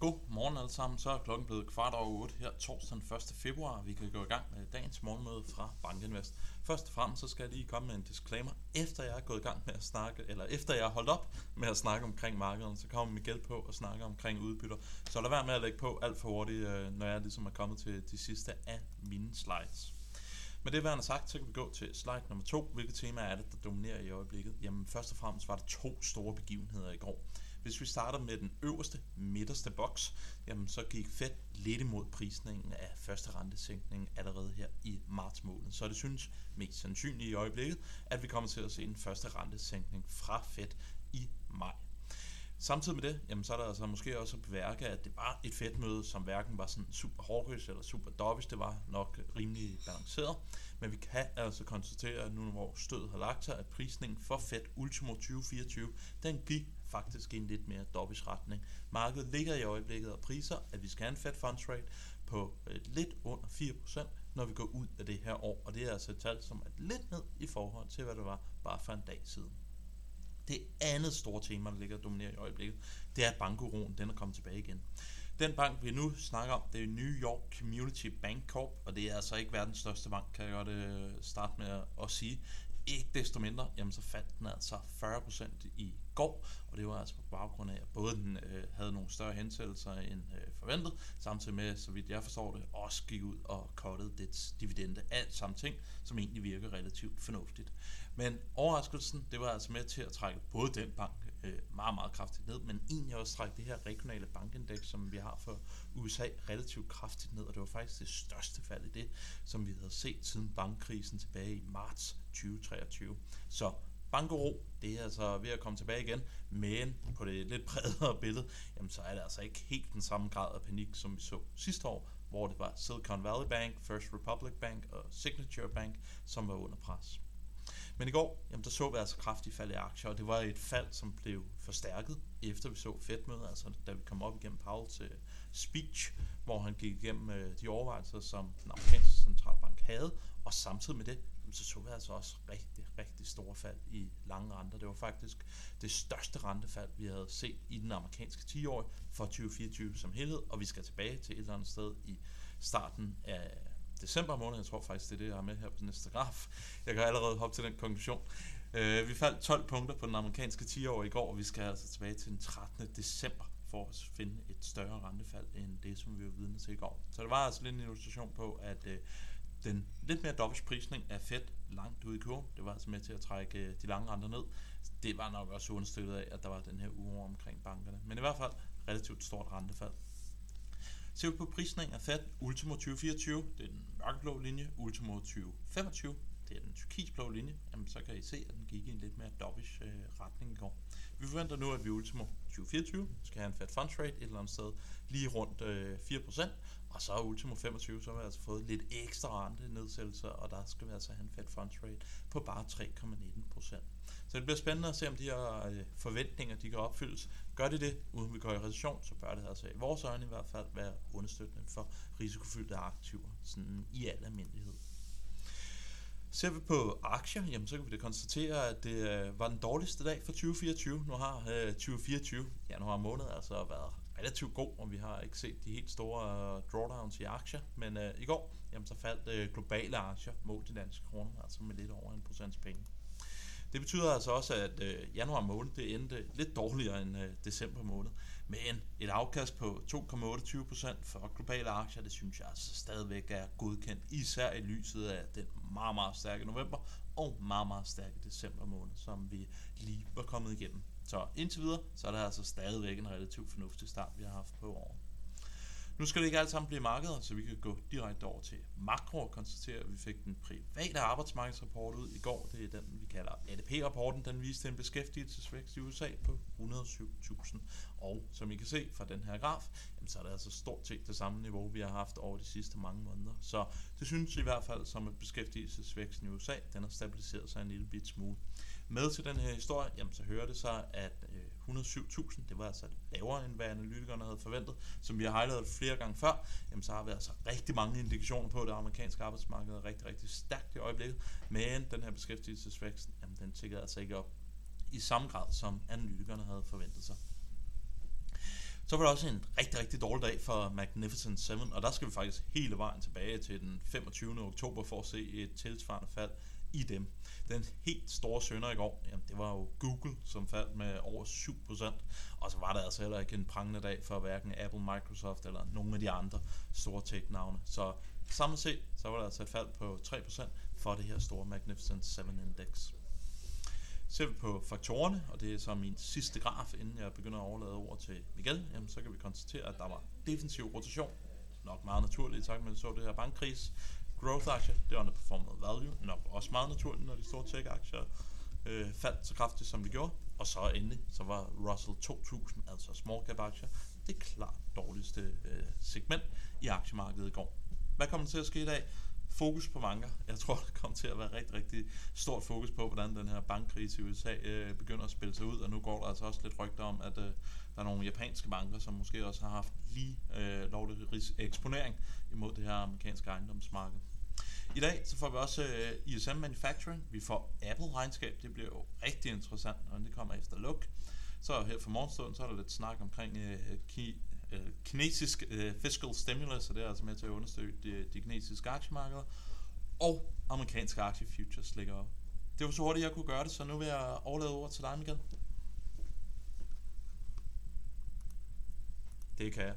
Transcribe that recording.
God morgen alle sammen. Så er klokken blevet kvart over 8 her torsdag den 1. februar. Vi kan gå i gang med dagens morgenmøde fra Bankinvest. Først og fremmest så skal jeg lige komme med en disclaimer. Efter jeg er gået i gang med at snakke, eller efter jeg har holdt op med at snakke omkring markedet, så kommer Miguel på og snakker omkring udbytter. Så lad være med at lægge på alt for hurtigt, øh, når jeg ligesom er kommet til de sidste af mine slides. Med det værende sagt, så kan vi gå til slide nummer to. Hvilke tema er det, der dominerer i øjeblikket? Jamen først og fremmest var der to store begivenheder i går. Hvis vi starter med den øverste, midterste boks, jamen så gik Fed lidt imod prisningen af første rentesænkning allerede her i marts måned. Så det synes mest sandsynligt i øjeblikket, at vi kommer til at se en første rentesænkning fra Fed i maj. Samtidig med det, jamen så er der altså måske også at beværke, at det var et fedt som hverken var sådan super hårdkøs eller super dovish, det var nok rimelig balanceret. Men vi kan altså konstatere, at nu hvor stødet har lagt sig, at prisningen for Fed Ultimo 2024, den gik faktisk i en lidt mere dovish retning. Markedet ligger i øjeblikket og priser, at vi skal have en Fed Funds Rate på øh, lidt under 4%, når vi går ud af det her år. Og det er altså et tal, som er lidt ned i forhold til, hvad det var bare for en dag siden. Det andet store tema, der ligger og dominerer i øjeblikket, det er, at bankuroen den er kommet tilbage igen. Den bank, vi nu snakker om, det er New York Community Bank Corp, og det er altså ikke verdens største bank, kan jeg godt øh, starte med at sige. Ikke desto mindre, jamen så faldt den altså 40% i går, og det var altså på baggrund af, at både den øh, havde nogle større hensættelser end øh, forventet, samtidig med, så vidt jeg forstår det, også gik ud og kottede dets dividende. Alt samme ting, som egentlig virker relativt fornuftigt. Men overraskelsen, det var altså med til at trække både den bank øh, meget, meget kraftigt ned, men egentlig også trække det her regionale bankindeks, som vi har for USA, relativt kraftigt ned, og det var faktisk det største fald i det, som vi havde set siden bankkrisen tilbage i marts 2023. Så bankero, det er altså ved at komme tilbage igen, men på det lidt bredere billede, jamen så er det altså ikke helt den samme grad af panik, som vi så sidste år, hvor det var Silicon Valley Bank, First Republic Bank og Signature Bank, som var under pres. Men i går, jamen, der så vi altså kraftigt fald i aktier, og det var et fald, som blev forstærket, efter vi så Fed-mødet, altså da vi kom op igennem Powell til speech, hvor han gik igennem øh, de overvejelser, som den amerikanske centralbank havde, og samtidig med det, så så vi altså også rigtig, rigtig store fald i lange renter. Det var faktisk det største rentefald, vi havde set i den amerikanske 10-årige for 2024 som helhed, og vi skal tilbage til et eller andet sted i starten af december måned. Jeg tror faktisk, det er det, jeg har med her på den næste graf. Jeg kan allerede hoppe til den konklusion. Uh, vi faldt 12 punkter på den amerikanske 10 år i går, og vi skal altså tilbage til den 13. december for at finde et større rentefald end det, som vi var vidne til i går. Så det var altså lidt en illustration på, at øh, den lidt mere dobbelt prisning af Fed langt ude i kurven, det var altså med til at trække øh, de lange renter ned. Det var nok også understøttet af, at der var den her uro omkring bankerne. Men i hvert fald relativt stort rentefald. Ser vi på prisningen af fat Ultimo 2024, det er den mørkeblå linje, Ultimo 2025, det er den turkisblå linje, jamen så kan I se, at den gik i en lidt mere dovish øh, retning i går. Vi forventer nu, at vi Ultimo 2024 skal have en Fed Funds Rate et eller andet sted lige rundt øh, 4%, og så Ultimo 25, så har vi altså fået lidt ekstra rente nedsættelser, og der skal vi altså have en Fed Funds Rate på bare 3,19%. Så det bliver spændende at se, om de her øh, forventninger de kan opfyldes. Gør det det, uden vi går i recession, så bør det altså i vores øjne i hvert fald være understøttende for risikofyldte aktiver, sådan i al almindelighed. Ser vi på aktier, jamen så kan vi da konstatere, at det øh, var den dårligste dag for 2024. Nu har øh, 2024, januar måned, altså været relativt god, og vi har ikke set de helt store uh, drawdowns i aktier. Men øh, i går, jamen, så faldt øh, globale aktier mod de danske kroner, altså med lidt over en procents penge. Det betyder altså også, at øh, januar måned det endte lidt dårligere end øh, december måned. Men et afkast på 2,28% for globale aktier, det synes jeg altså stadigvæk er godkendt, især i lyset af den meget, meget stærke november og meget, meget stærke december måned, som vi lige var kommet igennem. Så indtil videre, så er det altså stadigvæk en relativt fornuftig start, vi har haft på året. Nu skal det ikke alt sammen blive markeder, så vi kan gå direkte over til makro og konstatere, at vi fik den private arbejdsmarkedsrapport ud i går. Det er den, vi kalder ADP-rapporten. Den viste en beskæftigelsesvækst i USA på 107.000. Og som I kan se fra den her graf, jamen, så er det altså stort set det samme niveau, vi har haft over de sidste mange måneder. Så det synes i hvert fald som, at beskæftigelsesvæksten i USA, den har stabiliseret sig en lille bit smule. Med til den her historie, jamen, så hører det sig, at 107.000, det var altså lavere end hvad analytikerne havde forventet. Som vi har highlightet flere gange før, jamen, så har vi altså rigtig mange indikationer på, at det amerikanske arbejdsmarked er rigtig, rigtig stærkt i øjeblikket. Men den her beskæftigelsesvækst, jamen, den tikkede altså ikke op i samme grad, som analytikerne havde forventet sig. Så var det også en rigtig, rigtig dårlig dag for Magnificent 7, og der skal vi faktisk hele vejen tilbage til den 25. oktober for at se et tilsvarende fald i dem. Den helt store sønder i går, jamen det var jo Google, som faldt med over 7%, og så var der altså heller ikke en prangende dag for hverken Apple, Microsoft eller nogle af de andre store tech-navne. Så samlet set, så var der altså et fald på 3% for det her store Magnificent 7 Index. Ser vi på faktorerne, og det er så min sidste graf, inden jeg begynder at overlade ord til Miguel, jamen så kan vi konstatere, at der var defensiv rotation. Nok meget naturligt, i takt med at vi så det her bankkris. Growth-aktier, det underperformede value. Nok også meget naturligt, når de store tech-aktier øh, faldt så kraftigt, som de gjorde. Og så endelig, så var Russell 2000, altså small cap aktier, det klart dårligste øh, segment i aktiemarkedet i går. Hvad kommer til at ske i dag? fokus på banker. Jeg tror, der kommer til at være rigtig, rigtig stort fokus på, hvordan den her bankkrise i USA øh, begynder at spille sig ud, og nu går der altså også lidt rygter om, at øh, der er nogle japanske banker, som måske også har haft lige øh, lovlig eksponering imod det her amerikanske ejendomsmarked. I dag så får vi også øh, ISM Manufacturing, vi får Apple regnskab, det bliver jo rigtig interessant, når det kommer efter luk. Så her for morgenstunden, så er der lidt snak omkring øh, øh, kinesisk øh, fiscal stimulus, og det er altså med til at understøtte de, de kinesiske aktiemarkeder, og amerikanske aktiefutures ligger op. Det var så hurtigt, jeg kunne gøre det, så nu vil jeg overlade ordet til dig, Michael. Det kan jeg.